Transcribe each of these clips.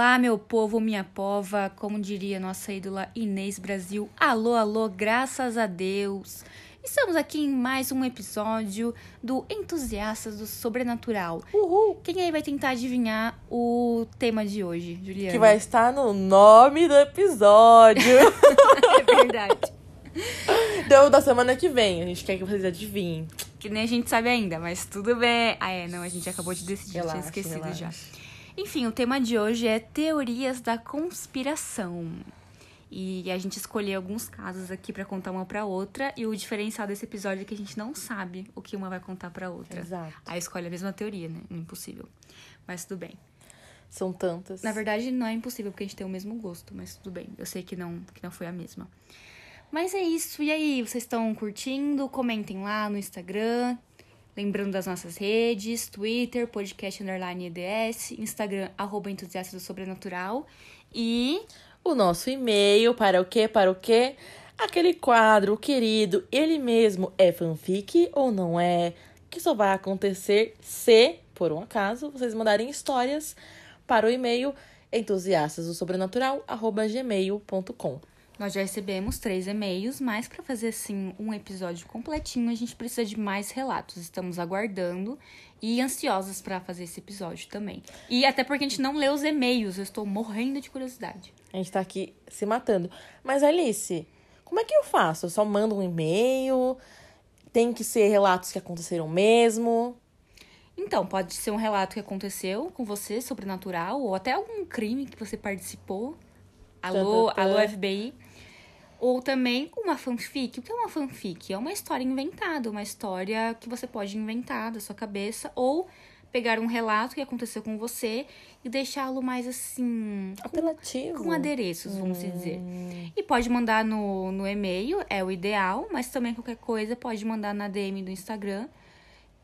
Olá, meu povo, minha pova, como diria nossa ídola Inês Brasil. Alô, alô, graças a Deus. Estamos aqui em mais um episódio do Entusiastas do Sobrenatural. Uhul! Quem aí vai tentar adivinhar o tema de hoje, Juliana? Que vai estar no nome do episódio. É verdade. então, da semana que vem, a gente quer que vocês adivinhem. Que nem a gente sabe ainda, mas tudo bem. Ah, é, não, a gente acabou de decidir, Relaxa, tinha esquecido relaxa. já. Enfim, o tema de hoje é teorias da conspiração. E a gente escolheu alguns casos aqui pra contar uma pra outra. E o diferencial desse episódio é que a gente não sabe o que uma vai contar pra outra. Exato. Aí escolhe a mesma teoria, né? Impossível. Mas tudo bem. São tantas. Na verdade, não é impossível porque a gente tem o mesmo gosto, mas tudo bem. Eu sei que não, que não foi a mesma. Mas é isso. E aí, vocês estão curtindo? Comentem lá no Instagram. Lembrando das nossas redes, Twitter, podcast underline EDS, Instagram, arroba entusiasta do sobrenatural. E O nosso e-mail para o quê? Para o quê? Aquele quadro querido, ele mesmo é fanfic ou não é? Que só vai acontecer se, por um acaso, vocês mandarem histórias para o e-mail entusiastas do sobrenatural gmail.com. nós já recebemos três e-mails, mas para fazer assim um episódio completinho, a gente precisa de mais relatos. Estamos aguardando e ansiosas para fazer esse episódio também. E até porque a gente não lê os e-mails, eu estou morrendo de curiosidade. A gente tá aqui se matando. Mas, Alice, como é que eu faço? Eu só mando um e-mail? Tem que ser relatos que aconteceram mesmo? Então, pode ser um relato que aconteceu com você, sobrenatural, ou até algum crime que você participou. Alô, alô FBI. Ou também uma fanfic. O que é uma fanfic? É uma história inventada, uma história que você pode inventar da sua cabeça, ou pegar um relato que aconteceu com você e deixá-lo mais assim. Apelativo. Com adereços, vamos dizer. E pode mandar no, no e-mail, é o ideal, mas também qualquer coisa pode mandar na DM do Instagram,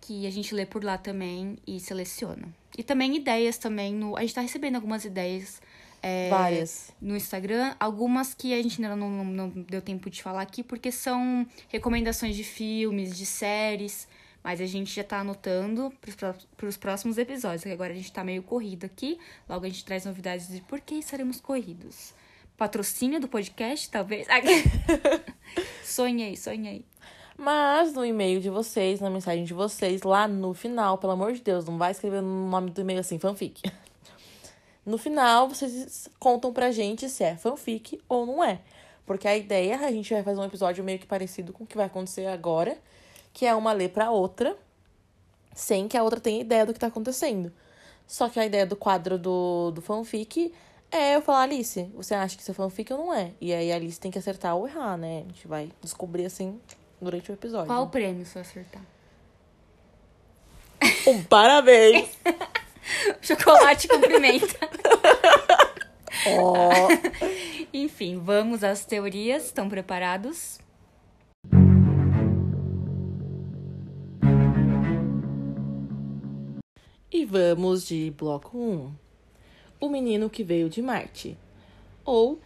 que a gente lê por lá também e seleciona. E também ideias também no. A gente tá recebendo algumas ideias. É, Várias. no Instagram, algumas que a gente ainda não, não, não deu tempo de falar aqui, porque são recomendações de filmes, de séries, mas a gente já tá anotando para os próximos episódios, que agora a gente tá meio corrido aqui, logo a gente traz novidades de por que estaremos corridos. Patrocínio do podcast, talvez? sonhei, sonhei. Mas no e-mail de vocês, na mensagem de vocês, lá no final, pelo amor de Deus, não vai escrever no nome do e-mail assim, fanfic. No final, vocês contam pra gente se é fanfic ou não é. Porque a ideia, a gente vai fazer um episódio meio que parecido com o que vai acontecer agora, que é uma ler pra outra, sem que a outra tenha ideia do que tá acontecendo. Só que a ideia do quadro do, do fanfic é eu falar, Alice, você acha que isso é fanfic ou não é? E aí a Alice tem que acertar ou errar, né? A gente vai descobrir assim durante o episódio. Qual o prêmio se eu acertar? Um parabéns! Chocolate cumprimenta. Ó, Enfim, vamos às teorias. Estão preparados? E vamos de bloco 1. O menino que veio de Marte. Ou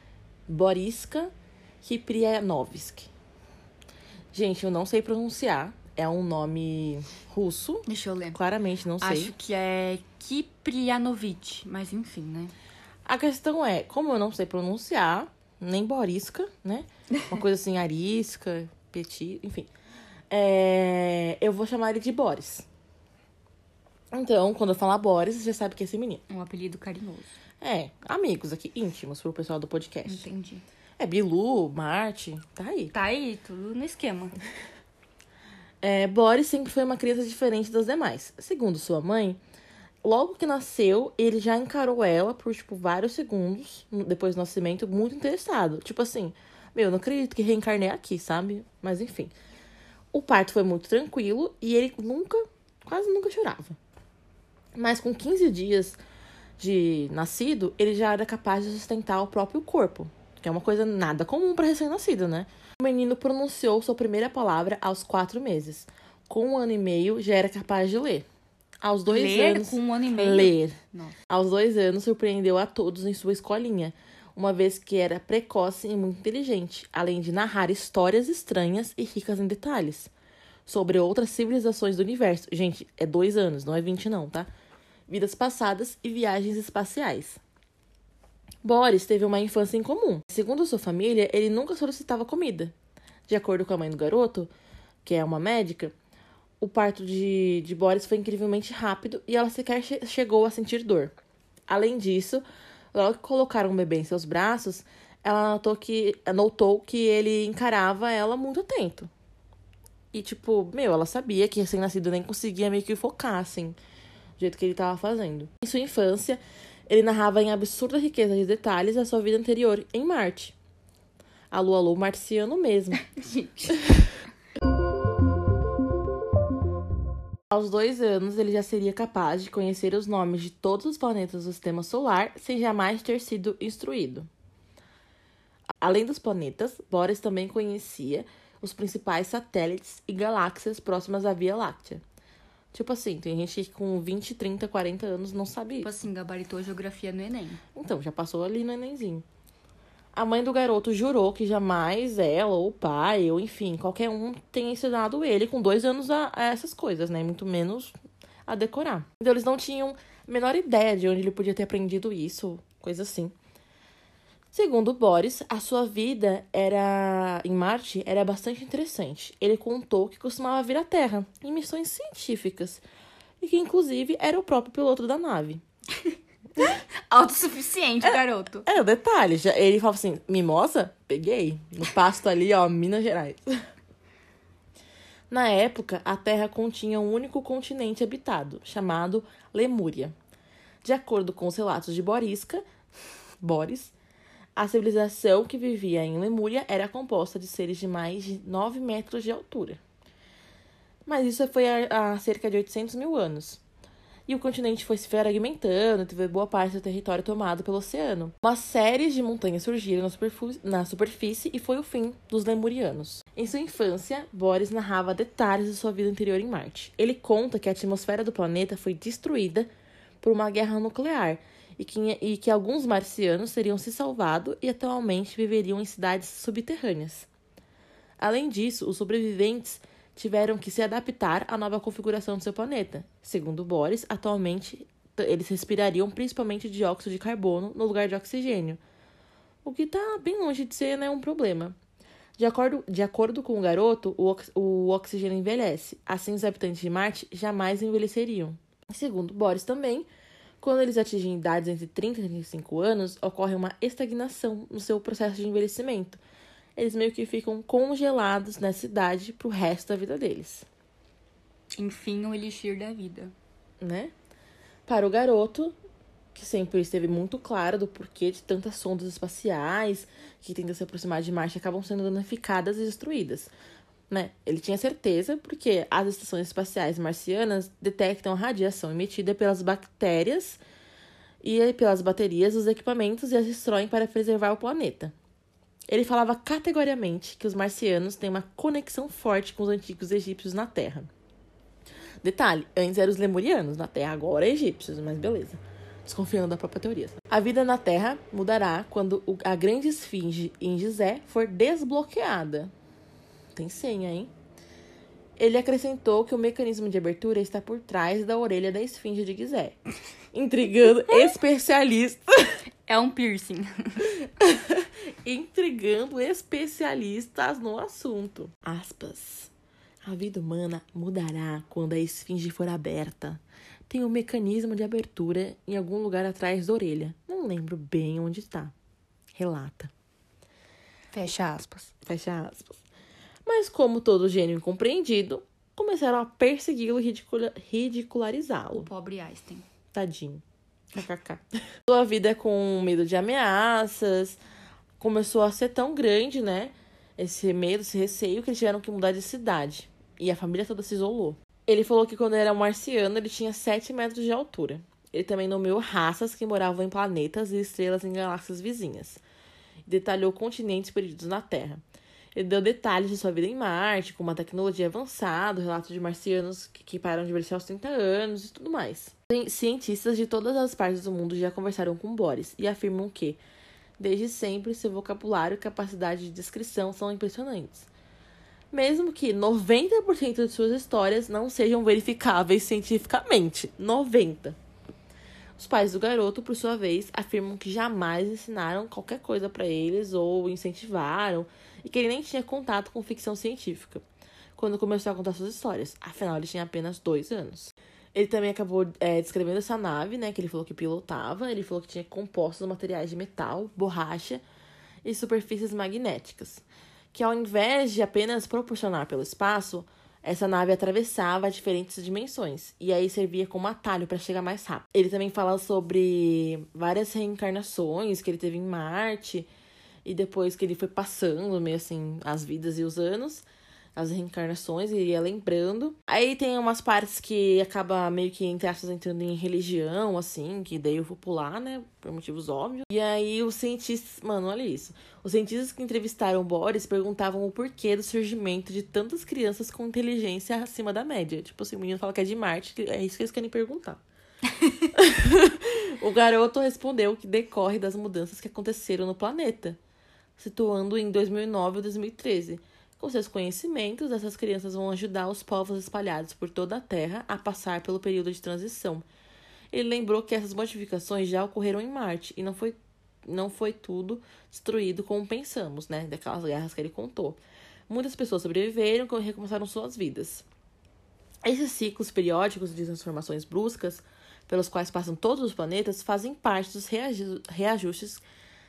Boriska Kiprianovsky. Gente, eu não sei pronunciar. É um nome russo. Deixa eu ler. Claramente não sei. Acho que é Kiprianovich, mas enfim, né? A questão é, como eu não sei pronunciar, nem Boriska, né? Uma coisa assim, arisca, petit, enfim. É, eu vou chamar ele de Boris. Então, quando eu falar Boris, você já sabe que é esse menino. Um apelido carinhoso. É, amigos aqui, íntimos pro pessoal do podcast. Entendi. É, Bilu, Marte, tá aí. Tá aí, tudo no esquema. É, Boris sempre foi uma criança diferente das demais. Segundo sua mãe, logo que nasceu, ele já encarou ela por, tipo, vários segundos, depois do nascimento, muito interessado. Tipo assim, meu, eu não acredito que reencarnei aqui, sabe? Mas enfim. O parto foi muito tranquilo e ele nunca, quase nunca chorava. Mas com 15 dias de nascido, ele já era capaz de sustentar o próprio corpo, que é uma coisa nada comum para recém-nascido, né? O menino pronunciou sua primeira palavra aos quatro meses. Com um ano e meio, já era capaz de ler. Aos dois Ler anos. com um ano e meio? Ler. Nossa. Aos dois anos, surpreendeu a todos em sua escolinha, uma vez que era precoce e muito inteligente, além de narrar histórias estranhas e ricas em detalhes sobre outras civilizações do universo. Gente, é dois anos, não é 20 não, tá? Vidas passadas e viagens espaciais. Boris teve uma infância em comum. Segundo sua família, ele nunca solicitava comida. De acordo com a mãe do garoto, que é uma médica, o parto de, de Boris foi incrivelmente rápido e ela sequer che chegou a sentir dor. Além disso, logo que colocaram o bebê em seus braços, ela notou que, notou que ele encarava ela muito atento. E, tipo, meu, ela sabia que recém-nascido nem conseguia meio que focar, assim, do jeito que ele tava fazendo. Em sua infância, ele narrava em absurda riqueza de detalhes a sua vida anterior em Marte. Alô, alô, marciano mesmo. Aos dois anos, ele já seria capaz de conhecer os nomes de todos os planetas do sistema solar sem jamais ter sido instruído. Além dos planetas, Boris também conhecia os principais satélites e galáxias próximas à Via Láctea. Tipo assim, tem gente que com 20, 30, 40 anos não sabe Tipo assim, gabaritou geografia no Enem. Então, já passou ali no Enemzinho. A mãe do garoto jurou que jamais ela, ou o pai, ou enfim, qualquer um tenha ensinado ele com dois anos a, a essas coisas, né? Muito menos a decorar. Então, eles não tinham a menor ideia de onde ele podia ter aprendido isso, coisa assim. Segundo Boris, a sua vida era em Marte era bastante interessante. Ele contou que costumava vir à Terra em missões científicas e que inclusive era o próprio piloto da nave. Autossuficiente, garoto. É, o detalhe, já, ele falava assim, mimosa? Peguei. No pasto ali, ó, Minas Gerais. Na época, a Terra continha um único continente habitado, chamado Lemúria. De acordo com os relatos de Borisca, Boris, a civilização que vivia em Lemúria era composta de seres de mais de 9 metros de altura. Mas isso foi há, cerca de 800 mil anos. E o continente foi se fragmentando, teve boa parte do território tomado pelo oceano. Uma série de montanhas surgiram na superfície e foi o fim dos lemurianos. Em sua infância, Boris narrava detalhes de sua vida anterior em Marte. Ele conta que a atmosfera do planeta foi destruída por uma guerra nuclear e que, e que alguns marcianos teriam se salvado e atualmente viveriam em cidades subterrâneas. Além disso, os sobreviventes tiveram que se adaptar à nova configuração do seu planeta. Segundo Boris, atualmente eles respirariam principalmente dióxido de carbono no lugar de oxigênio, o que está bem longe de ser né, um problema. De acordo, de acordo com o garoto, o, ox, o oxigênio envelhece, assim os habitantes de Marte jamais envelheceriam. Segundo Boris também, quando eles atingem idades entre 30 e 35 anos, ocorre uma estagnação no seu processo de envelhecimento. Eles meio que ficam congelados nessa idade pro resto da vida deles. Enfim, o elixir da vida. Né? Para o garoto, que sempre esteve muito claro do porquê de tantas sondas espaciais que tentam se aproximar de Marte acabam sendo danificadas e destruídas. Né? Ele tinha certeza porque as estações espaciais marcianas detectam a radiação emitida pelas bactérias e pelas baterias dos equipamentos e as destroem para preservar o planeta. Ele falava categoricamente que os marcianos têm uma conexão forte com os antigos egípcios na Terra. Detalhe, antes eram os lemurianos na Terra, agora é egípcios, mas beleza. Desconfiando da própria teoria. A vida na Terra mudará quando a grande esfinge em Gizé for desbloqueada. Tem senha, hein? Ele acrescentou que o mecanismo de abertura está por trás da orelha da esfinge de Gizé, intrigando especialistas. É um piercing. intrigando especialistas no assunto. Aspas. A vida humana mudará quando a esfinge for aberta. Tem um mecanismo de abertura em algum lugar atrás da orelha. Não lembro bem onde está. Relata. Fecha aspas. Fecha aspas. Mas, como todo gênio incompreendido, começaram a persegui-lo e ridicularizá-lo. O pobre Einstein. Tadinho. KKK. Sua vida com medo de ameaças começou a ser tão grande, né? Esse medo, esse receio, que eles tiveram que mudar de cidade. E a família toda se isolou. Ele falou que quando era um marciano, ele tinha 7 metros de altura. Ele também nomeou raças que moravam em planetas e estrelas em galáxias vizinhas. Detalhou continentes perdidos na Terra. Ele deu detalhes de sua vida em Marte, com uma tecnologia avançada, relatos de marcianos que, que de envelhecer aos 30 anos e tudo mais. Cientistas de todas as partes do mundo já conversaram com Boris e afirmam que, desde sempre, seu vocabulário e capacidade de descrição são impressionantes. Mesmo que 90% de suas histórias não sejam verificáveis cientificamente. 90%. Os pais do garoto, por sua vez, afirmam que jamais ensinaram qualquer coisa para eles ou incentivaram e que ele nem tinha contato com ficção científica quando começou a contar suas histórias. Afinal, ele tinha apenas dois anos. Ele também acabou é, descrevendo essa nave, né? Que ele falou que pilotava. Ele falou que tinha compostos materiais de metal, borracha e superfícies magnéticas. Que ao invés de apenas proporcionar pelo espaço, essa nave atravessava diferentes dimensões e aí servia como atalho para chegar mais rápido. Ele também fala sobre várias reencarnações que ele teve em Marte e depois que ele foi passando meio assim as vidas e os anos as reencarnações e ia lembrando. Aí tem umas partes que acaba meio que, entre aspas, entrando em religião, assim, que daí eu vou pular, né? Por motivos óbvios. E aí os cientistas. Mano, olha isso. Os cientistas que entrevistaram Boris perguntavam o porquê do surgimento de tantas crianças com inteligência acima da média. Tipo assim, o menino fala que é de Marte, é isso que eles querem perguntar. o garoto respondeu que decorre das mudanças que aconteceram no planeta, situando em 2009 ou 2013 com seus conhecimentos, essas crianças vão ajudar os povos espalhados por toda a Terra a passar pelo período de transição. Ele lembrou que essas modificações já ocorreram em Marte e não foi, não foi tudo destruído como pensamos, né? Daquelas guerras que ele contou. Muitas pessoas sobreviveram e recomeçaram suas vidas. Esses ciclos periódicos de transformações bruscas, pelos quais passam todos os planetas, fazem parte dos reajustes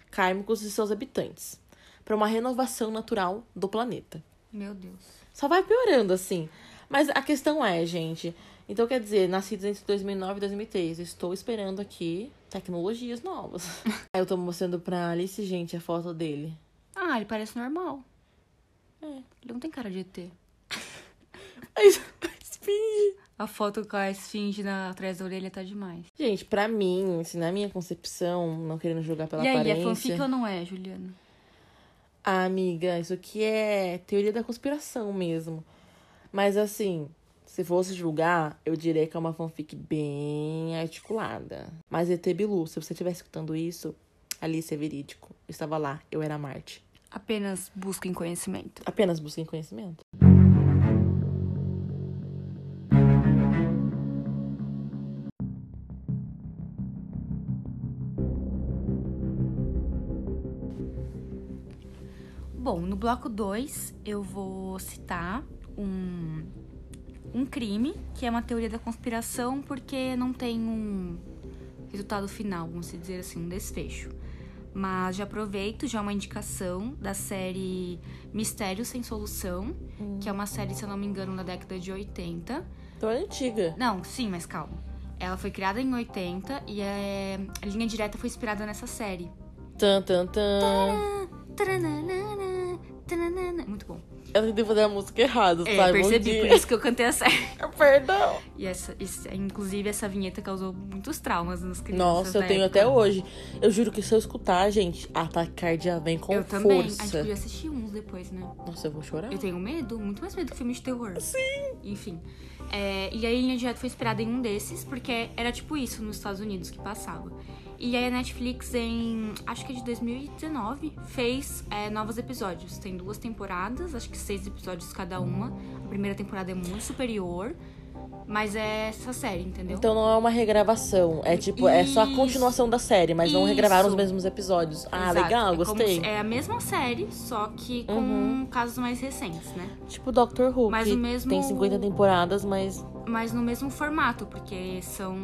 kármicos de seus habitantes para uma renovação natural do planeta. Meu Deus. Só vai piorando assim. Mas a questão é, gente. Então, quer dizer, nascidos entre 2009 e 2003. Estou esperando aqui tecnologias novas. Aí eu tô mostrando pra Alice, gente, a foto dele. Ah, ele parece normal. É. Ele não tem cara de ET. A esfinge. A foto com a esfinge na, atrás da orelha tá demais. Gente, pra mim, assim, na minha concepção, não querendo julgar pela e aí, aparência... é fanfic ou não é, Juliana? Ah, amiga, isso aqui é teoria da conspiração mesmo. Mas assim, se fosse julgar, eu diria que é uma fanfic bem articulada. Mas ET Bilu, se você estiver escutando isso, Alice é verídico. Eu estava lá, eu era Marte. Apenas busquem conhecimento. Apenas busquem conhecimento. Bom, no bloco 2 eu vou citar um, um crime, que é uma teoria da conspiração, porque não tem um resultado final, vamos dizer assim, um desfecho. Mas já aproveito, já uma indicação da série Mistério Sem Solução, hum. que é uma série, se eu não me engano, da década de 80. Então é antiga. Não, sim, mas calma. Ela foi criada em 80 e é... a linha direta foi inspirada nessa série. Tan, tan, tan. Muito bom. Eu tentei fazer a música errada, é, sabe? percebi, por isso que eu cantei a série. Perdão. E essa, inclusive, essa vinheta causou muitos traumas nas crianças. Nossa, eu tenho época. até hoje. Eu juro que se eu escutar, gente, a taquicardia vem com eu força. Eu também. A gente podia assistir uns depois, né? Nossa, eu vou chorar. Eu tenho medo, muito mais medo que filme de terror. Sim. Enfim. É, e aí, a linha direto foi inspirada em um desses, porque era tipo isso nos Estados Unidos que passava. E aí a Netflix, em acho que é de 2019, fez é, novos episódios. Tem duas temporadas, acho que seis episódios cada uma. A primeira temporada é muito superior. Mas é essa série, entendeu? Então não é uma regravação. É tipo, Isso. é só a continuação da série, mas Isso. não regravaram os mesmos episódios. Ah, Exato. legal, é gostei. é a mesma série, só que com uhum. casos mais recentes, né? Tipo Doctor Who, mas que mesmo... tem 50 temporadas, mas. Mas no mesmo formato, porque são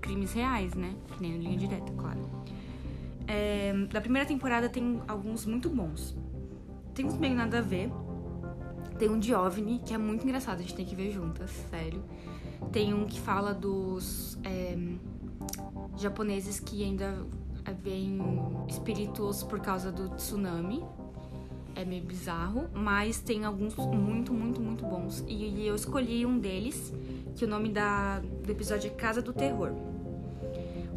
crimes reais, né? Que nem no linha direta, claro. É, da primeira temporada tem alguns muito bons. Tem uns meio nada a ver. Tem um de OVNI, que é muito engraçado, a gente tem que ver juntas, sério. Tem um que fala dos é, japoneses que ainda veem espíritos por causa do tsunami. É meio bizarro, mas tem alguns muito, muito, muito bons. E eu escolhi um deles, que o nome da, do episódio é Casa do Terror.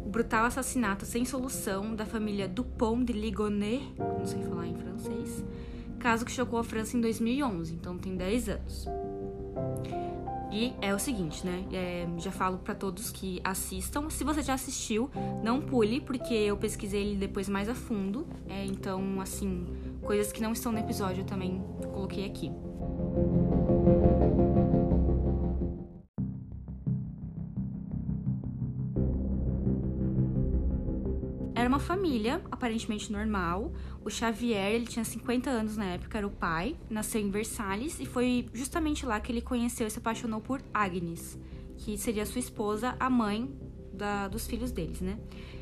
O brutal assassinato sem solução da família Dupont de Ligonnès, não sei falar em francês, caso que chocou a França em 2011, então tem 10 anos. E é o seguinte, né? É, já falo para todos que assistam. Se você já assistiu, não pule, porque eu pesquisei ele depois mais a fundo. É, então, assim, coisas que não estão no episódio eu também coloquei aqui. Família aparentemente normal. O Xavier, ele tinha 50 anos na época, era o pai, nasceu em Versalhes e foi justamente lá que ele conheceu e se apaixonou por Agnes, que seria sua esposa, a mãe da, dos filhos deles, né?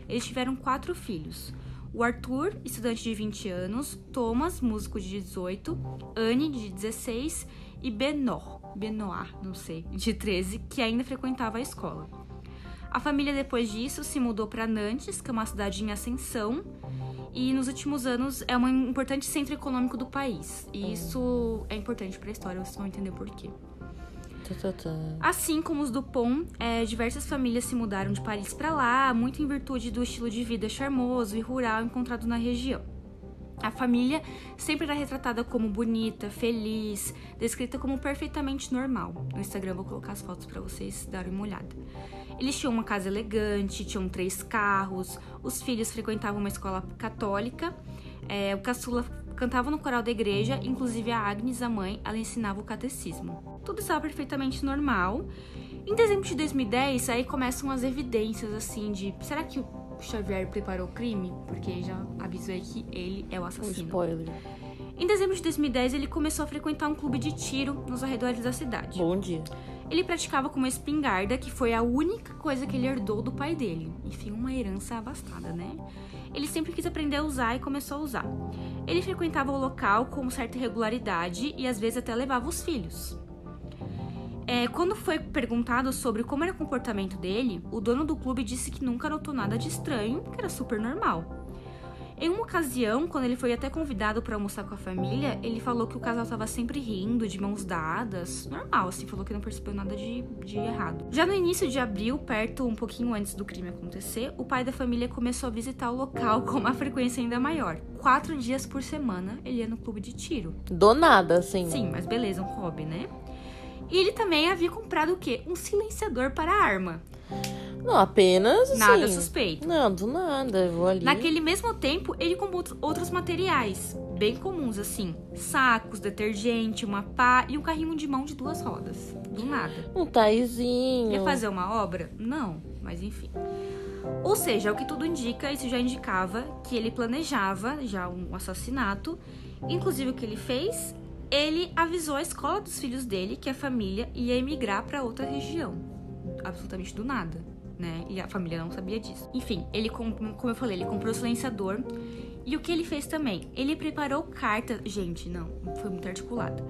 Eles tiveram quatro filhos. O Arthur, estudante de 20 anos, Thomas, músico de 18, Anne, de 16 e Benoit, Benoit, não sei, de 13, que ainda frequentava a escola. A família depois disso se mudou para Nantes, que é uma cidade em ascensão, e nos últimos anos é um importante centro econômico do país. E isso é importante para a história, vocês vão entender por quê. Assim como os Dupont, é, diversas famílias se mudaram de Paris para lá, muito em virtude do estilo de vida charmoso e rural encontrado na região. A família sempre era retratada como bonita, feliz, descrita como perfeitamente normal. No Instagram vou colocar as fotos para vocês darem uma olhada. Eles tinham uma casa elegante, tinham três carros, os filhos frequentavam uma escola católica, é, o caçula cantava no coral da igreja, inclusive a Agnes, a mãe, ela ensinava o catecismo. Tudo estava perfeitamente normal. Em dezembro de 2010, aí começam as evidências assim de será que o Xavier preparou o crime? Porque já avisei que ele é o assassino. Um spoiler. Em dezembro de 2010, ele começou a frequentar um clube de tiro nos arredores da cidade. Bom dia. Ele praticava com uma espingarda, que foi a única coisa que ele herdou do pai dele. Enfim, uma herança abastada, né? Ele sempre quis aprender a usar e começou a usar. Ele frequentava o local com certa regularidade e às vezes até levava os filhos. É, quando foi perguntado sobre como era o comportamento dele, o dono do clube disse que nunca notou nada de estranho, que era super normal. Em uma ocasião, quando ele foi até convidado para almoçar com a família, ele falou que o casal estava sempre rindo, de mãos dadas, normal, assim, falou que não percebeu nada de, de errado. Já no início de abril, perto um pouquinho antes do crime acontecer, o pai da família começou a visitar o local com uma frequência ainda maior. Quatro dias por semana ele ia no clube de tiro. Do nada, assim. Sim, mas beleza, um hobby, né? E ele também havia comprado o quê? Um silenciador para arma. Não, apenas assim, Nada suspeito. Não, do nada, eu vou ali. Naquele mesmo tempo, ele comprou outros materiais, bem comuns assim: sacos, detergente, uma pá e um carrinho de mão de duas rodas. Do nada. Um taizinho. Ia fazer uma obra? Não, mas enfim. Ou seja, o que tudo indica, isso já indicava que ele planejava já um assassinato. Inclusive, o que ele fez? Ele avisou a escola dos filhos dele que a família ia emigrar para outra região. Absolutamente do nada né? E a família não sabia disso. Enfim, ele, como eu falei, ele comprou o silenciador. E o que ele fez também? Ele preparou cartas. Gente, não, foi muito articulado.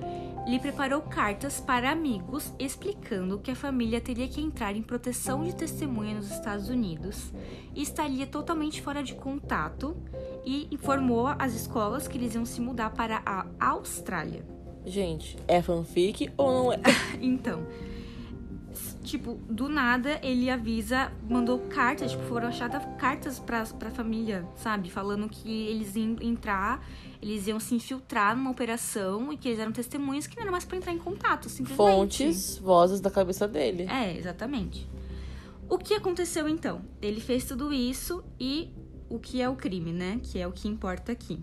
Ele preparou cartas para amigos explicando que a família teria que entrar em proteção de testemunha nos Estados Unidos e estaria totalmente fora de contato e informou as escolas que eles iam se mudar para a Austrália. Gente, é fanfic ou não é? então, tipo, do nada ele avisa, mandou cartas, tipo, foram achadas cartas pra, pra família, sabe? Falando que eles iam entrar, eles iam se infiltrar numa operação e que eles eram testemunhas que não era mais pra entrar em contato, simplesmente. Fontes, vozes da cabeça dele. É, exatamente. O que aconteceu então? Ele fez tudo isso e o que é o crime, né? Que é o que importa aqui.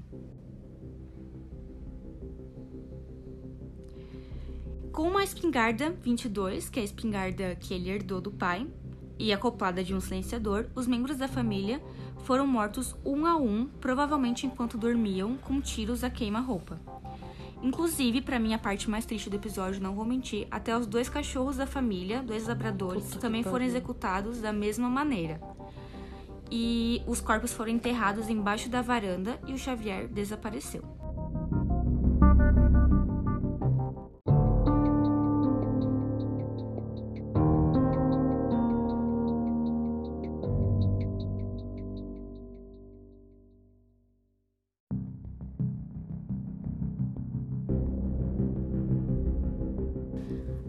Com uma espingarda 22, que é a espingarda que ele herdou do pai, e acoplada de um silenciador, os membros da família foram mortos um a um, provavelmente enquanto dormiam, com tiros a queima-roupa. Inclusive, para mim, a parte mais triste do episódio, não vou mentir, até os dois cachorros da família, dois labradores, Puta também foram executados da mesma maneira. E os corpos foram enterrados embaixo da varanda e o Xavier desapareceu.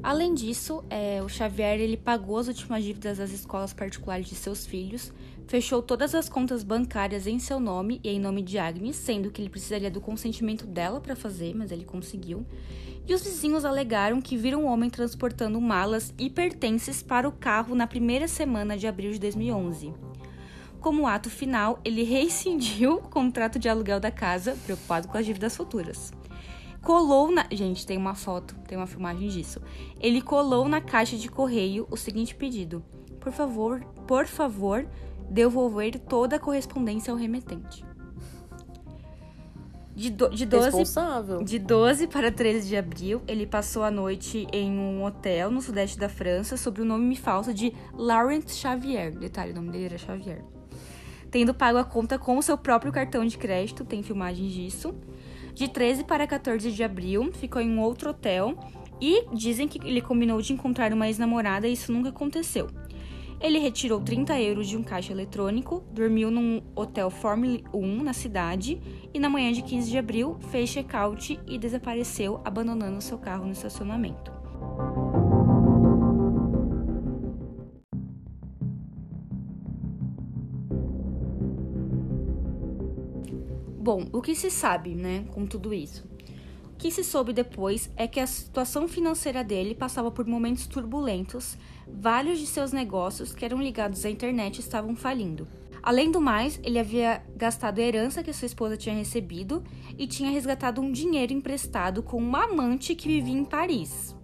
Além disso, é, o Xavier ele pagou as últimas dívidas das escolas particulares de seus filhos, fechou todas as contas bancárias em seu nome e em nome de Agnes, sendo que ele precisaria do consentimento dela para fazer, mas ele conseguiu. E os vizinhos alegaram que viram um homem transportando malas e pertences para o carro na primeira semana de abril de 2011. Como ato final, ele rescindiu o contrato de aluguel da casa, preocupado com as dívidas futuras colou na. Gente, tem uma foto, tem uma filmagem disso. Ele colou na caixa de correio o seguinte pedido: Por favor, por favor, devolver toda a correspondência ao remetente. De, do, de, 12, Responsável. de 12 para 13 de abril, ele passou a noite em um hotel no sudeste da França sob o nome falso de Laurent Xavier. Detalhe, o nome dele era Xavier. Tendo pago a conta com o seu próprio cartão de crédito, tem filmagens disso. De 13 para 14 de abril, ficou em um outro hotel e dizem que ele combinou de encontrar uma ex-namorada e isso nunca aconteceu. Ele retirou 30 euros de um caixa eletrônico, dormiu num hotel Formula 1 na cidade e na manhã de 15 de abril fez check-out e desapareceu, abandonando seu carro no estacionamento. Bom, o que se sabe, né, com tudo isso? O que se soube depois é que a situação financeira dele passava por momentos turbulentos, vários de seus negócios que eram ligados à internet estavam falindo. Além do mais, ele havia gastado a herança que sua esposa tinha recebido e tinha resgatado um dinheiro emprestado com uma amante que vivia em Paris.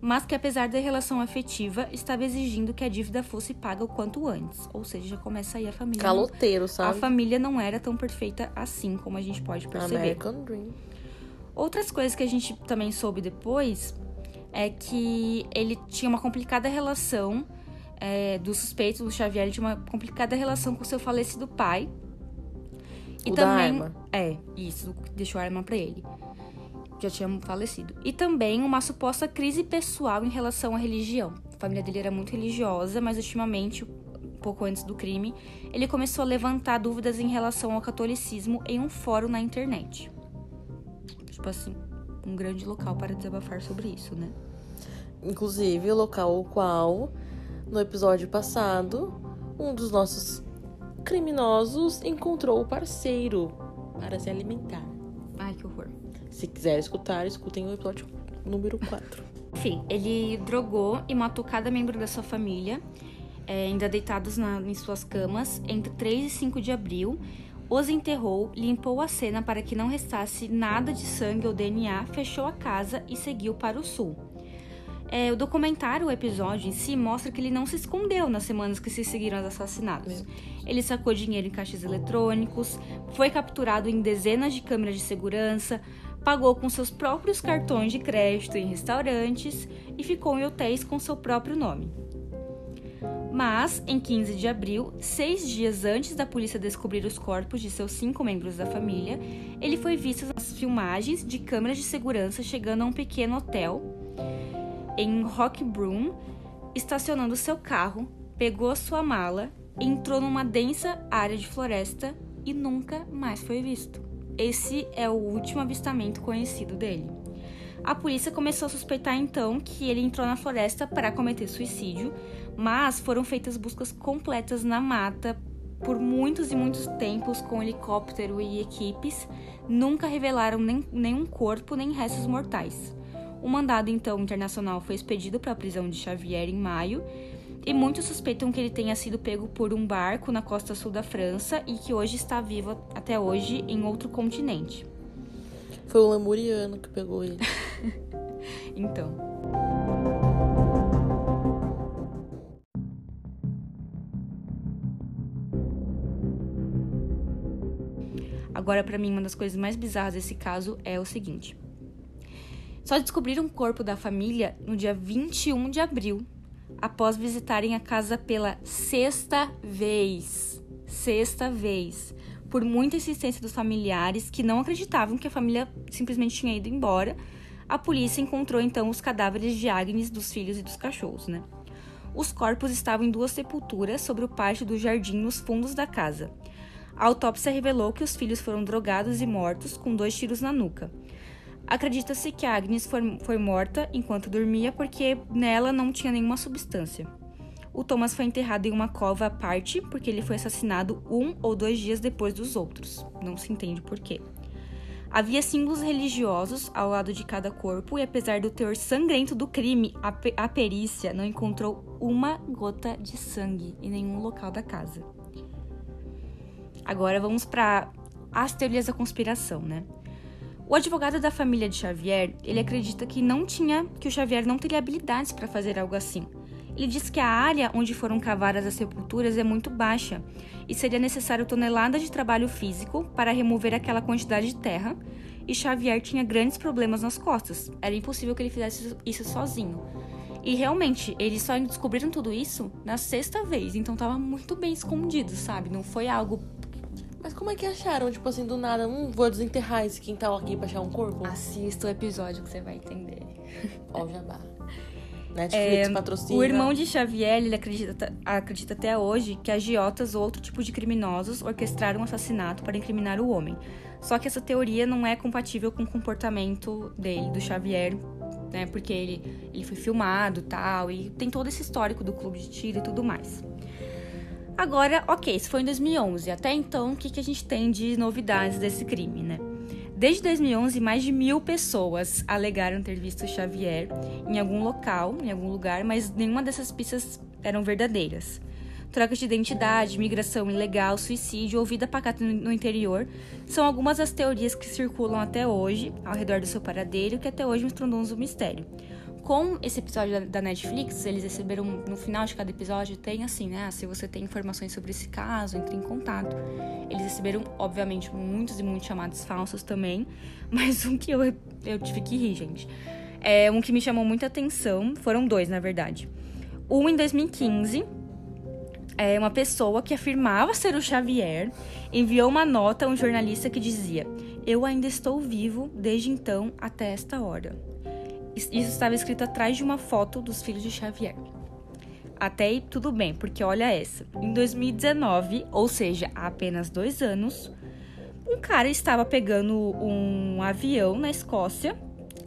Mas que, apesar da relação afetiva, estava exigindo que a dívida fosse paga o quanto antes. Ou seja, já começa aí a família. Caloteiro, A sabe? família não era tão perfeita assim como a gente pode perceber. American Dream. Outras coisas que a gente também soube depois é que ele tinha uma complicada relação é, dos suspeitos do Xavier, ele tinha uma complicada relação com seu falecido pai. E O da também. arma. É, isso, deixou a arma pra ele. Já tinha falecido. E também uma suposta crise pessoal em relação à religião. A família dele era muito religiosa, mas ultimamente, pouco antes do crime, ele começou a levantar dúvidas em relação ao catolicismo em um fórum na internet. Tipo assim, um grande local para desabafar sobre isso, né? Inclusive, o local o qual, no episódio passado, um dos nossos criminosos encontrou o parceiro para se alimentar. Ai, que horror. Se quiser escutar, escutem o episódio número 4. Enfim, ele drogou e matou cada membro da sua família, é, ainda deitados na- em suas camas, entre 3 e 5 de abril. Os enterrou, limpou a cena para que não restasse nada de sangue ou DNA, fechou a casa e seguiu para o sul. É, o documentário, o episódio em si, mostra que ele não se escondeu nas semanas que se seguiram aos assassinatos. Ele sacou dinheiro em caixas eletrônicos, foi capturado em dezenas de câmeras de segurança, pagou com seus próprios cartões de crédito em restaurantes e ficou em hotéis com seu próprio nome. Mas, em 15 de abril, seis dias antes da polícia descobrir os corpos de seus cinco membros da família, ele foi visto nas filmagens de câmeras de segurança chegando a um pequeno hotel em Rockbroom, estacionando seu carro, pegou sua mala, entrou numa densa área de floresta e nunca mais foi visto. Esse é o último avistamento conhecido dele. A polícia começou a suspeitar então que ele entrou na floresta para cometer suicídio, mas foram feitas buscas completas na mata por muitos e muitos tempos com helicóptero e equipes, nunca revelaram nem, nenhum corpo nem restos mortais. O mandado então internacional foi expedido para a prisão de Xavier em maio, e muitos suspeitam que ele tenha sido pego por um barco na costa sul da França e que hoje está vivo até hoje em outro continente. Foi o Lemuriano que pegou ele. Então. Agora, pra mim, uma das coisas mais bizarras desse caso é o seguinte. Só descobriram o corpo da família no dia 21 de abril, após visitarem a casa pela sexta vez. Sexta vez. Por muita insistência dos familiares que não acreditavam que a família simplesmente tinha ido embora, a polícia encontrou então os cadáveres de Agnes, dos filhos e dos cachorros, né? Os corpos estavam em duas sepulturas sobre o pátio do jardim nos fundos da casa. A autópsia revelou que os filhos foram drogados e mortos com dois tiros na nuca. Acredita-se que Agnes foi, foi morta enquanto dormia porque nela não tinha nenhuma substância. O Thomas foi enterrado em uma cova à parte porque ele foi assassinado um ou dois dias depois dos outros. Não se entende por quê. Havia símbolos religiosos ao lado de cada corpo e, apesar do teor sangrento do crime, a, a perícia não encontrou uma gota de sangue em nenhum local da casa. Agora vamos para as teorias da conspiração, né? O advogado da família de Xavier, ele acredita que não tinha, que o Xavier não teria habilidades para fazer algo assim. Ele diz que a área onde foram cavadas as sepulturas é muito baixa e seria necessário toneladas de trabalho físico para remover aquela quantidade de terra, e Xavier tinha grandes problemas nas costas. Era impossível que ele fizesse isso sozinho. E realmente, eles só descobriram tudo isso na sexta vez, então tava muito bem escondido, sabe? Não foi algo Mas como é que acharam? Tipo assim, do nada, hum, vou desenterrar esse quintal aqui pra achar um corpo? Assista o episódio que você vai entender. Ó, o jabá. Netflix patrocina. É, O irmão de Xavier, ele acredita, acredita até hoje que agiotas ou outro tipo de criminosos orquestraram o assassinato para incriminar o homem. Só que essa teoria não é compatível com o comportamento dele, do Xavier, né? Porque ele, ele foi filmado tal, e tem todo esse histórico do clube de tiro e tudo mais. Agora, ok, isso foi em 2011. Até então, o que, que a gente tem de novidades desse crime, né? Desde 2011, mais de mil pessoas alegaram ter visto Xavier em algum local, em algum lugar, mas nenhuma dessas pistas eram verdadeiras. Troca de identidade, migração ilegal, suicídio ou vida pacata no interior são algumas das teorias que circulam até hoje ao redor do seu paradeiro, que até hoje um estrondoso mistério. Com esse episódio da- Netflix, eles receberam no final de cada episódio tem assim, né? Se você tem informações sobre esse caso, entre em contato. Eles receberam, obviamente, muitos e muitos chamados falsos também, mas um que eu, eu tive que rir, gente. É um que me chamou muita atenção, foram dois, na verdade. Um em 2015, é uma pessoa que afirmava ser o Xavier enviou uma nota a um jornalista que dizia: Eu ainda estou vivo desde então até esta hora. Isso estava escrito atrás de uma foto dos filhos de Xavier. Até aí tudo bem, porque olha essa. Em 2019, ou seja, há apenas dois anos, um cara estava pegando um avião na Escócia,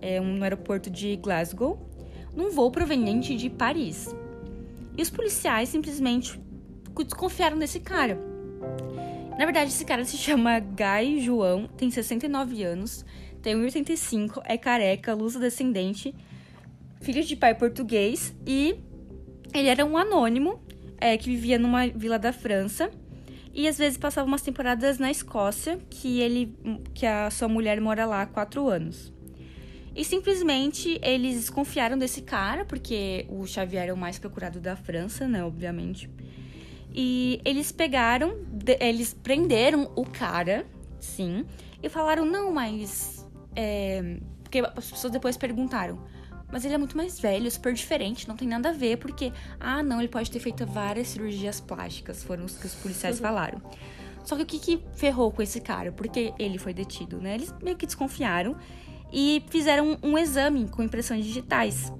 é, um, aeroporto de Glasgow, num voo proveniente de Paris. E os policiais simplesmente desconfiaram desse cara. Na verdade, esse cara se chama Guy João, tem 69 anos, tem 1,85, é careca, luso-descendente, filho de pai português e ele era um anônimo é, que vivia numa vila da França e às vezes passava umas temporadas na Escócia, que ele, que a sua mulher mora lá há quatro anos. E simplesmente eles desconfiaram desse cara, porque o Xavier é o mais procurado da França, né, obviamente. E eles pegaram, eles prenderam o cara, sim, e falaram, não, mas. É... Porque as pessoas depois perguntaram. Mas ele é muito mais velho, super diferente, não tem nada a ver, porque. Ah, não, ele pode ter feito várias cirurgias plásticas, foram os que os policiais falaram. Só que o que, que ferrou com esse cara? Porque ele foi detido, né? Eles meio que desconfiaram e fizeram um, um exame com impressões digitais.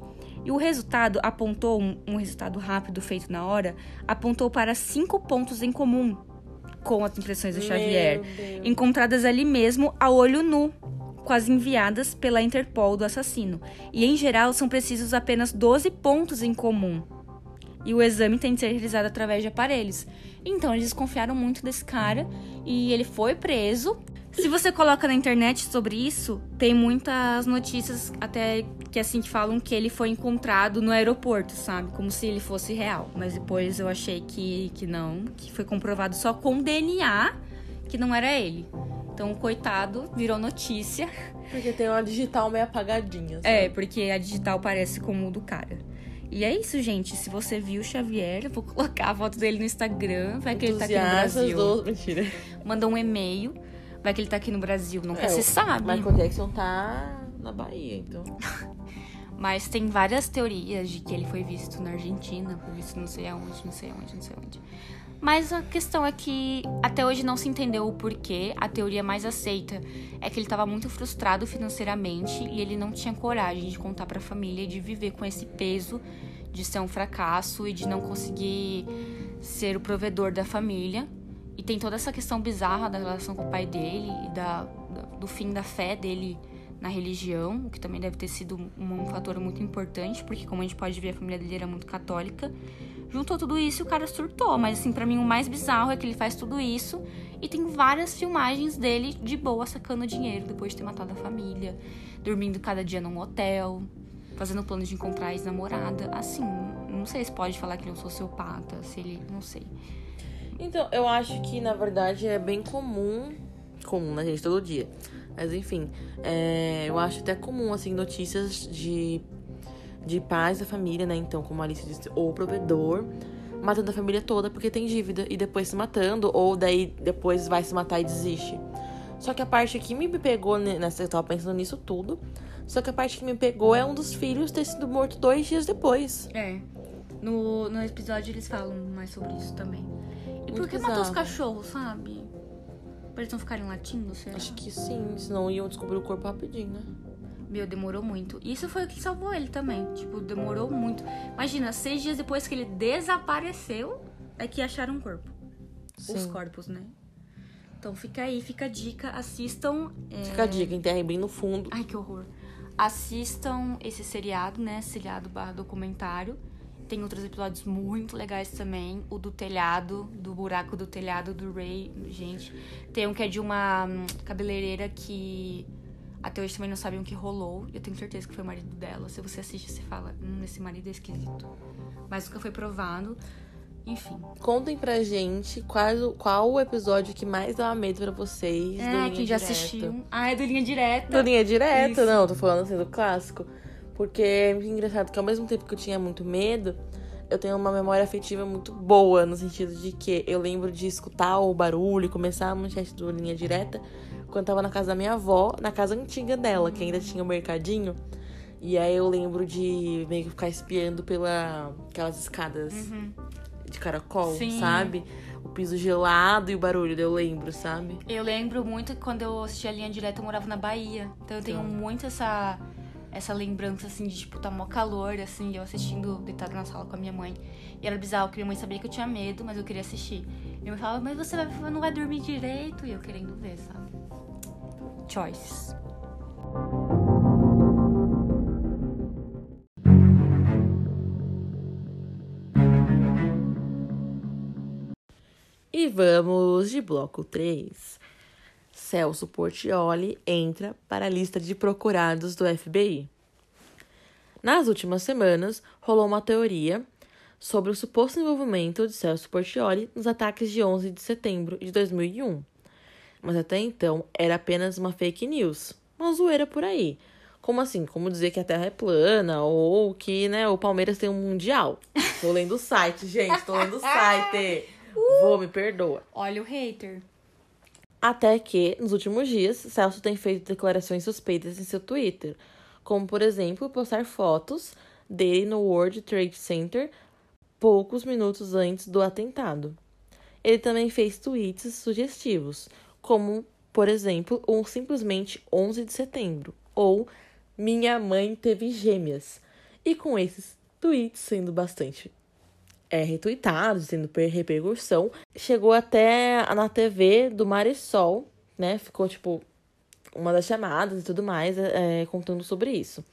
E o resultado apontou, um, um resultado rápido feito na hora, apontou para cinco pontos em comum com as impressões do Xavier, encontradas ali mesmo a olho nu, com as enviadas pela Interpol do assassino. E em geral são precisos apenas 12 pontos em comum. E o exame tem de ser realizado através de aparelhos. Então eles desconfiaram muito desse cara e ele foi preso. Se você coloca na internet sobre isso, tem muitas notícias até que assim que falam que ele foi encontrado no aeroporto, sabe? Como se ele fosse real. Mas depois eu achei que, que não, que foi comprovado só com DNA que não era ele. Então, coitado virou notícia. Porque tem uma digital meio apagadinha. sabe? É, porque a digital parece como o do cara. E é isso, gente. Se você viu o Xavier, eu vou colocar a foto dele no Instagram. Vai que ele tá aqui no Brasil. do... Mentira. Manda um e-mail. Vai que ele tá aqui no Brasil. Nunca É, se sabe. Michael Jackson tá na Bahia, então. Mas tem várias teorias de que ele foi visto na Argentina, foi visto não sei aonde, não sei aonde, não sei aonde. Mas a questão é que até hoje não se entendeu o porquê. A teoria mais aceita é que ele estava muito frustrado financeiramente e ele não tinha coragem de contar para a família de viver com esse peso de ser um fracasso e de não conseguir ser o provedor da família. E tem toda essa questão bizarra da relação com o pai dele e da- do fim da fé dele na religião, o que também deve ter sido um, um fator muito importante, porque como a gente pode ver, a família dele era muito católica. Juntou tudo isso e o cara surtou, mas assim, pra mim o mais bizarro é que ele faz tudo isso e tem várias filmagens dele de boa sacando dinheiro depois de ter matado a família, dormindo cada dia num hotel, fazendo planos de encontrar a ex-namorada. Assim, não sei se pode falar que ele é um sociopata, se ele. não sei. Então, eu acho que, na verdade, é bem comum. Comum, né, gente? Todo dia. Mas, enfim. é, eu acho até comum, assim, notícias de, de pais da família, né? Então, como a Alice disse, ou provedor, matando a família toda porque tem dívida e depois se matando, ou daí depois vai se matar e desiste. Só que a parte que me pegou nessa, eu tava pensando nisso tudo. Só que a parte que me pegou é um dos filhos ter sido morto dois dias depois. É. No, no episódio eles falam mais sobre isso também. E por que bizarro. matou os cachorros, sabe? Pra eles não ficarem latindo, será? Acho que sim, senão iam descobrir o corpo rapidinho, né? Meu, demorou muito. Isso foi o que salvou ele também. Tipo, demorou muito. Imagina, seis dias depois que ele desapareceu, é que acharam o corpo. Os Sim. corpos, né? Então fica aí, fica a dica. Assistam. é, Fica a dica, enterrem bem no fundo. Ai, que horror. Assistam esse seriado, né? Seriado barra documentário. Tem outros episódios muito legais também. O do telhado, do buraco do telhado do Ray. Gente. Tem um que é de uma hum, cabeleireira que até hoje também não sabem o que rolou. Eu tenho certeza que foi o marido dela. Se você assiste, você fala, hum, esse marido é esquisito. Mas nunca foi provado. Enfim. Contem pra gente qual, qual o episódio que mais dava medo pra vocês. do É, Linha quem já Direta. assistiu. Ah, é do Linha Direta. Do Linha Direta, Isso. não, tô falando assim do clássico. Porque é muito engraçado que ao mesmo tempo que eu tinha muito medo, eu tenho uma memória afetiva muito boa, no sentido de que eu lembro de escutar o barulho, começar a manchete do Linha Direta, quando eu tava na casa da minha avó, na casa antiga dela, que ainda tinha o mercadinho. E aí eu lembro de meio que ficar espiando pela aquelas escadas de caracol, Sim. sabe? O piso gelado e o barulho, eu lembro, sabe? Eu lembro muito que quando eu assisti a linha direta, eu morava na Bahia. Então eu tenho muito essa, essa lembrança, assim, de, tipo, tá mó calor, assim, eu assistindo deitada na sala com a minha mãe. E era bizarro, que minha mãe sabia que eu tinha medo, mas eu queria assistir. Minha mãe falava, mas você vai, não vai dormir direito? E eu querendo ver, sabe? Choices. E vamos de bloco 3. Celso Portioli entra para a lista de procurados do FBI. Nas últimas semanas, rolou uma teoria sobre o suposto envolvimento de Celso Portioli nos ataques de 11 de setembro de 2001. Mas até então era apenas uma fake news, uma zoeira por aí. Como assim? Como dizer que a Terra é plana ou que né, o Palmeiras tem um mundial. Tô lendo o site, gente, tô lendo o site. Vou, me perdoa. Olha o hater. Até que, nos últimos dias, Celso tem feito declarações suspeitas em seu Twitter, como, por exemplo, postar fotos dele no World Trade Center poucos minutos antes do atentado. Ele também fez tweets sugestivos, como, por exemplo, um simplesmente 11 de setembro, ou Minha mãe teve gêmeas. E com esses tweets sendo bastante é, retweetados, tendo per- repercussão, chegou até na TV do Marisol, né? Ficou, tipo, uma das chamadas e tudo mais, é, contando sobre isso.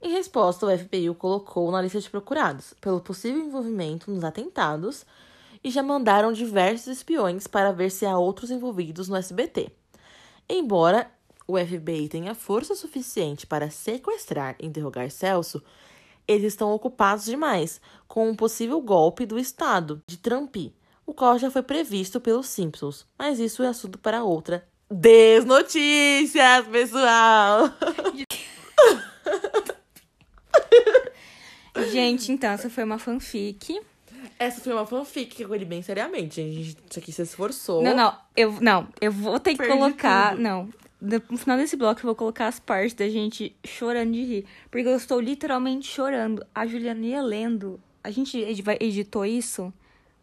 Em resposta, o FBI o colocou na lista de procurados pelo possível envolvimento nos atentados e já mandaram diversos espiões para ver se há outros envolvidos no SBT. Embora o FBI tenha força suficiente para sequestrar e interrogar Celso, eles estão ocupados demais com um possível golpe do Estado de Trump, o qual já foi previsto pelos Simpsons. Mas isso é assunto para outra desnotícias, pessoal! Gente, então, essa foi uma fanfic. Essa foi uma fanfic que eu li bem seriamente. A gente isso aqui se esforçou. Não, não, eu, não, eu vou ter que Perdi colocar. tudo. Não. No final desse bloco eu vou colocar as partes da gente chorando de rir. Porque eu estou literalmente chorando. A Juliana ia lendo. A gente editou isso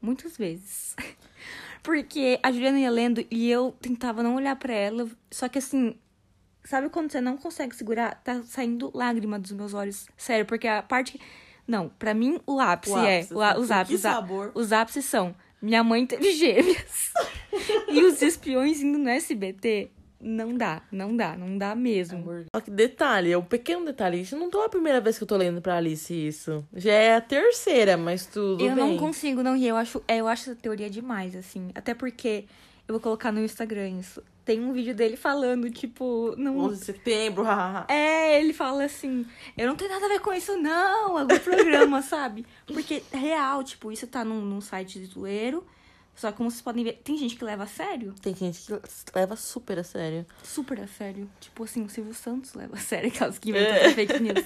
muitas vezes. Porque a Juliana ia lendo e eu tentava não olhar pra ela. Só que assim, sabe quando você não consegue segurar? Tá saindo lágrima dos meus olhos. Sério, porque a parte. que- Não, pra mim o ápice, O ápice, é. O, assim, os ápices. sabor. Os ápices são. Minha mãe teve gêmeas. e os espiões indo no SBT. Não dá, não dá, não dá mesmo. Só que detalhe, é um pequeno detalhe. Isso não é a primeira vez que eu tô lendo pra Alice isso. Já é a terceira, mas tudo eu bem. não consigo não rir. Eu acho, é, eu acho essa teoria demais, assim. Até porque eu vou colocar no Instagram isso. Tem um vídeo dele falando, tipo. Não, 11 de setembro, hahaha. É, ele fala assim, eu não tenho nada a ver com isso, não, é algum programa, sabe? Porque, real, tipo, isso tá num, num site de zoeiro, só que como vocês podem ver, tem gente que leva a sério, Tem gente que leva super a sério. super a sério. Tipo assim, o Silvio Santos leva a sério aquelas que inventam essa fake news.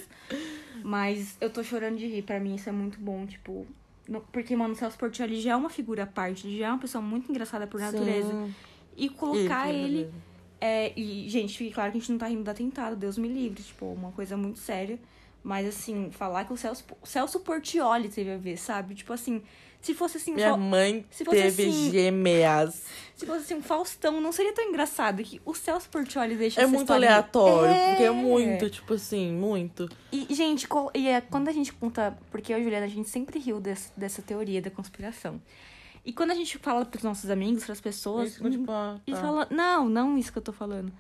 Mas eu tô chorando de rir, pra mim isso é muito bom, tipo. no- Porque, mano, o Celso Portioli já é uma figura à parte, ele já é uma pessoa muito engraçada por natureza. Sim. E colocar Ele, ele. É, e, gente, claro que a gente não tá rindo do atentado, Deus me livre, tipo, uma coisa muito séria. Mas, assim, falar que o Celso, Celso Portioli teve a ver, sabe? Tipo assim, se fosse assim. Minha só- mãe se fosse teve assim- gêmeas. Se fosse assim, um Faustão, não seria tão engraçado que o Celso Portioli deixa É muito história- aleatório, É. porque é muito, tipo assim, muito. E, gente, co- e é, quando a gente conta. Porque eu e a Juliana, a gente sempre riu desse- dessa teoria da conspiração. E quando a gente fala pros nossos amigos, pras pessoas. Eles ficam, tipo, ah, Eles tá. falam, não, não isso que eu tô falando.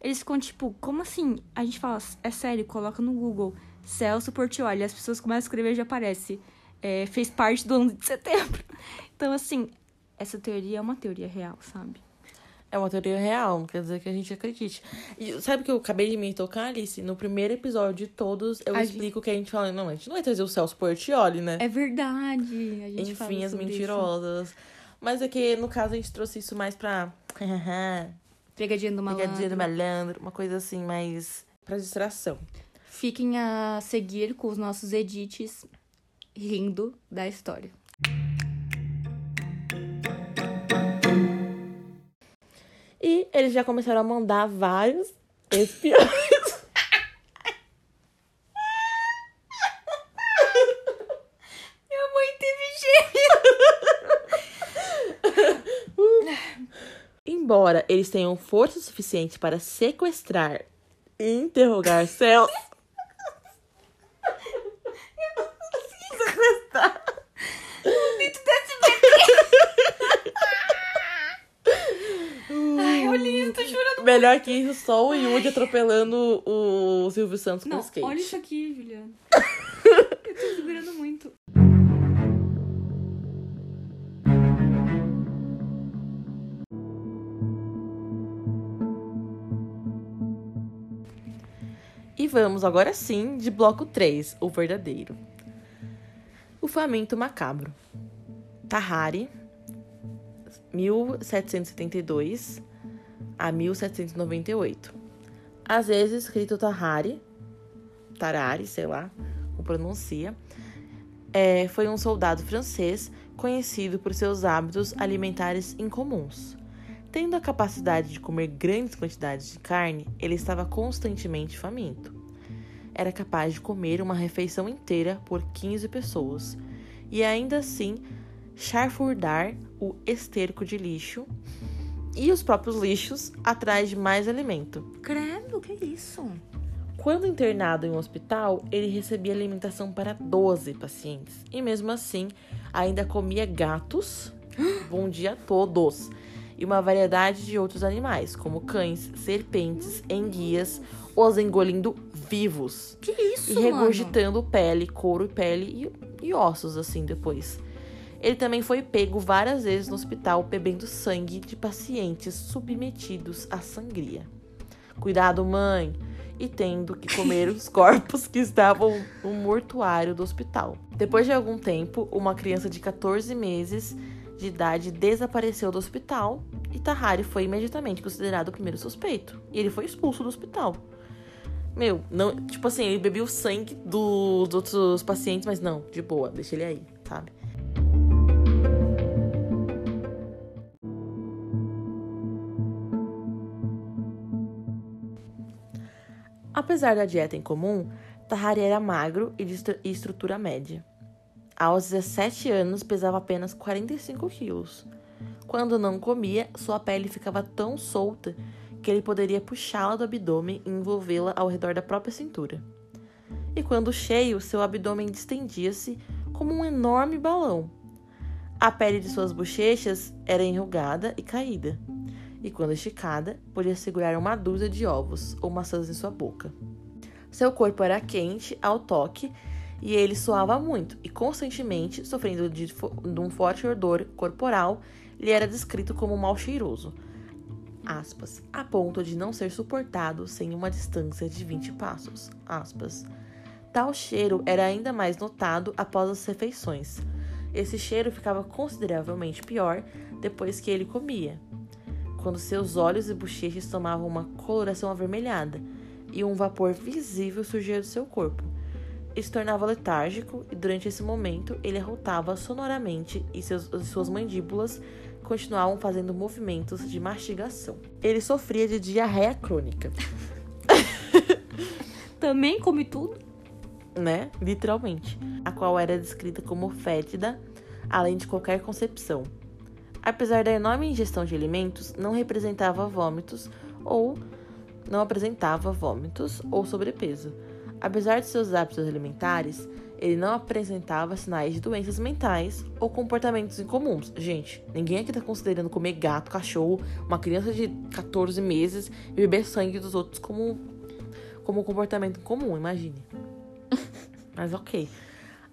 Eles ficam tipo, como assim? A gente fala, é sério, coloca no Google Celso Portioli. As pessoas começam a escrever e já aparece. é, fez parte do 11 de setembro. Então, assim, essa teoria é uma teoria real, sabe? É uma teoria real, não quer dizer que a gente acredite. E sabe o que eu acabei de me tocar, Alice? No primeiro episódio de todos, eu A explico que a gente fala, não, a gente não vai trazer o Celso Portioli, né? É verdade. A gente Enfim, as sobre isso. mentirosas. Mas é que, no caso, a gente trouxe isso mais pra. Pegadinha do malandro. Pegadinha do malandro, uma coisa assim, mais pra distração. Fiquem a seguir com os nossos edits rindo da história. E eles já começaram a mandar vários espiões. Minha mãe teve gêmeo. Embora eles tenham força suficiente para sequestrar e interrogar Celso. sequestrar. Ai, eu li, tô chorando. Melhor que isso, só o Yudi atropelando o Silvio Santos com Não, skate. olha isso aqui, Juliana. eu tô segurando muito. E vamos agora sim de bloco 3, o verdadeiro. O faminto macabro. Tahari, 1772 a 1798. Às vezes escrito Tahari, Tarari, sei lá, como pronuncia. É, foi um soldado francês conhecido por seus hábitos alimentares incomuns. Tendo a capacidade de comer grandes quantidades de carne, ele estava constantemente faminto. Era capaz de comer uma refeição inteira por 15 pessoas e ainda assim charfurdar o esterco de lixo e os próprios lixos atrás de mais alimento. Credo, que isso? Quando internado em um hospital, ele recebia alimentação para 12 pacientes e mesmo assim ainda comia gatos, bom dia todos, e uma variedade de outros animais, como cães, serpentes, enguias, os engolindo vivos Que isso, e mano? regurgitando pele, couro e pele e, e ossos assim depois. Ele também foi pego várias vezes no hospital bebendo sangue de pacientes submetidos à sangria. Cuidado, mãe! E tendo que comer os corpos que estavam no mortuário do hospital. Depois de algum tempo, uma criança de 14 meses de idade desapareceu do hospital e Tahari foi imediatamente considerado o primeiro suspeito. E ele foi expulso do hospital. Meu, não, tipo assim, ele bebia o sangue do- dos outros pacientes, mas não, de boa, deixa ele aí, sabe? Apesar da dieta em comum, Tahari era magro e de estru- estrutura média. Aos 17 anos, pesava apenas 45 quilos. Quando não comia, sua pele ficava tão solta que ele poderia puxá-la do abdômen e envolvê-la ao redor da própria cintura. E quando cheio, seu abdômen distendia-se como um enorme balão. A pele de suas bochechas era enrugada e caída, e quando esticada, podia segurar uma dúzia de ovos ou maçãs em sua boca. Seu corpo era quente ao toque e ele suava muito, e constantemente, sofrendo de, de um forte odor corporal, lhe era descrito como mal cheiroso, aspas, a ponto de não ser suportado sem uma distância de 20 passos, aspas. Tal cheiro era ainda mais notado após as refeições. Esse cheiro ficava consideravelmente pior depois que ele comia, quando seus olhos e bochechas tomavam uma coloração avermelhada e um vapor visível surgia do seu corpo. se tornava letárgico, e durante esse momento ele arrotava sonoramente e seus, suas mandíbulas continuavam fazendo movimentos de mastigação. Ele sofria de diarreia crônica. Também come tudo? Né? Literalmente. A qual era descrita como fétida, além de qualquer concepção. Apesar da enorme ingestão de alimentos, não representava vômitos ou não apresentava vômitos ou sobrepeso. Apesar de seus hábitos alimentares, ele não apresentava sinais de doenças mentais ou comportamentos incomuns. Gente, ninguém aqui tá considerando comer gato, cachorro, uma criança de 14 meses e beber sangue dos outros como, como um comportamento comum, imagine. Mas ok.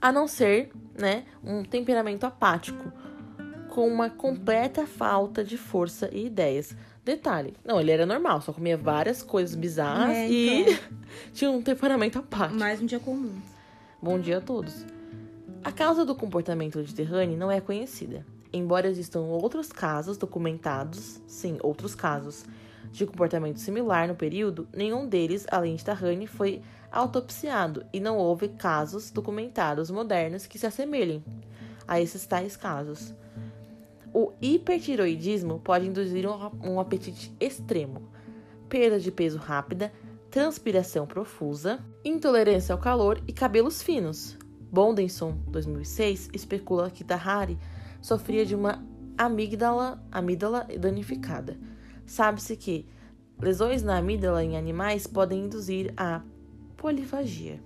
A não ser, né, um temperamento apático, com uma completa falta de força e ideias. Detalhe, não, ele era normal, só comia várias coisas bizarras é, então. e tinha um temperamento apático. Mais um dia comum. Bom dia a todos. A causa do comportamento de Terrane não é conhecida, embora existam outros casos documentados, sim, outros casos, de comportamento similar no período, nenhum deles, além de Terrane, foi autopsiado e não houve casos documentados modernos que se assemelhem a esses tais casos. O hipertiroidismo pode induzir um, apetite extremo, perda de peso rápida, transpiração profusa, intolerância ao calor e cabelos finos. Bondenson, 2006, especula que Tahari sofria de uma amígdala, amígdala danificada. Sabe-se que lesões na amígdala em animais podem induzir a polifagia.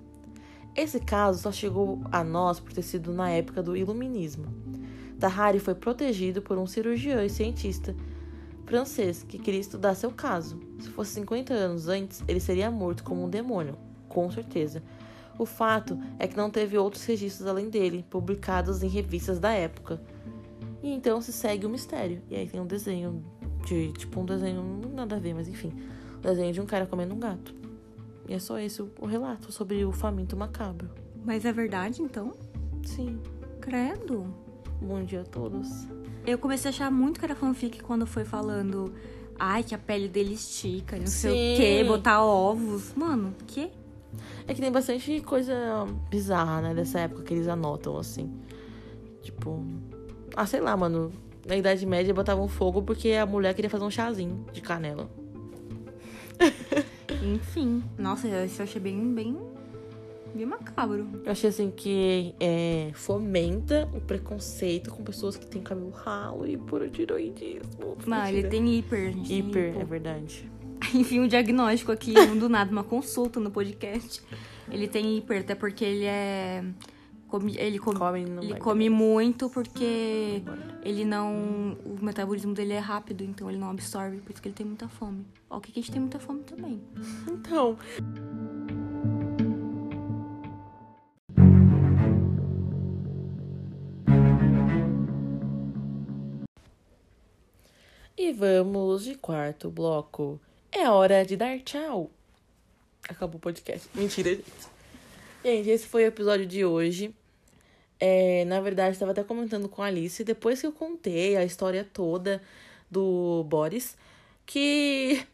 Esse caso só chegou a nós por ter sido na época do Iluminismo. Tahari foi protegido por um cirurgião e cientista francês que queria estudar seu caso. Se fosse 50 anos antes, ele seria morto como um demônio, com certeza. O fato é que não teve outros registros além dele, publicados em revistas da época. E então se segue o mistério. E aí tem um desenho de, tipo, um desenho, nada a ver, mas enfim. Um desenho de um cara comendo um gato. E é só esse o, o relato sobre o faminto macabro. Mas é verdade, então? Sim. Credo. Bom dia a todos. Eu comecei a achar muito que era fanfic quando foi falando. Ai, que a pele dele estica, não Sim. sei o quê, botar ovos. Mano, que? É que tem bastante coisa bizarra, né, dessa época que eles anotam, assim. Tipo. Ah, sei lá, mano. Na Idade Média botavam fogo porque a mulher queria fazer um chazinho de canela. Enfim. Nossa, isso eu achei bem, bem Bem macabro. Eu achei assim que é, fomenta o preconceito com pessoas que têm cabelo ralo e hipotiroidismo. Não, ele tem hiper, gente. Hiper, é verdade. Enfim, um diagnóstico aqui, um do nada, uma consulta no podcast. Ele tem hiper, até porque ele é. Come, ele come, come ele come muito porque ele não. O metabolismo dele é rápido, então ele não absorve, por isso que ele tem muita fome. Ó, o que a gente tem muita fome também. Então. E vamos de quarto bloco. É hora de dar tchau. Acabou o podcast. Mentira, gente. Gente, esse foi o episódio de hoje. É, na verdade, estava até comentando com a Alice, depois que eu contei a história toda do Boris, que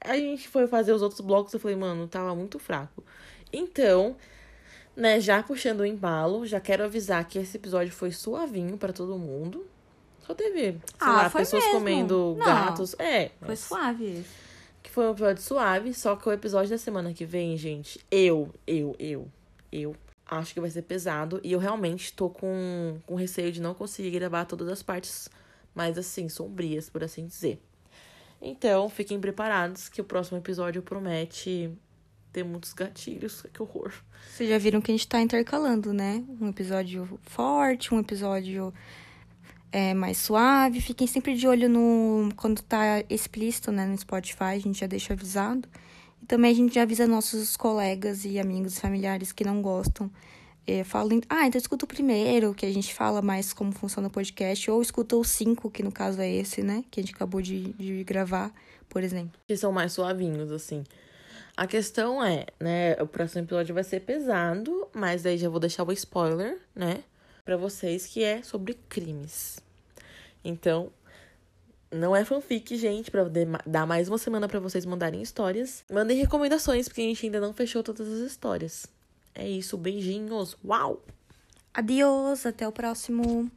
a gente foi fazer os outros blocos, eu falei, mano, tava muito fraco. Então, né, já puxando o embalo, já quero avisar que esse episódio foi suavinho para todo mundo. Só teve, sei ah, lá, pessoas mesmo. comendo Não, gatos. É. Foi suave. Que foi um episódio suave, só que o episódio da semana que vem, gente, eu, eu, eu, eu acho que vai ser pesado. E eu realmente tô com, com receio de não conseguir gravar todas as partes mais assim, sombrias, por assim dizer. Então, fiquem preparados que o próximo episódio promete ter muitos gatilhos. Que horror. Vocês já viram que a gente tá intercalando, né? Um episódio forte, um episódio é, mais suave. Fiquem sempre de olho no quando tá explícito, né, no Spotify, a gente já deixa avisado. E também a gente já avisa nossos colegas e amigos e familiares que não gostam. É, falam, ah, então escuta o primeiro, que a gente fala mais como funciona o podcast, ou escuta o cinco, que no caso é esse, né, que a gente acabou de, de gravar, por exemplo. Que são mais suavinhos, assim. A questão é, né, o próximo episódio vai ser pesado, mas daí já vou deixar o spoiler, né? Para vocês que é sobre crimes. Então, não é fanfic, gente, para dar mais uma semana para vocês mandarem histórias. Mandem recomendações, porque a gente ainda não fechou todas as histórias. É isso, beijinhos. Uau! Adiós, até o próximo.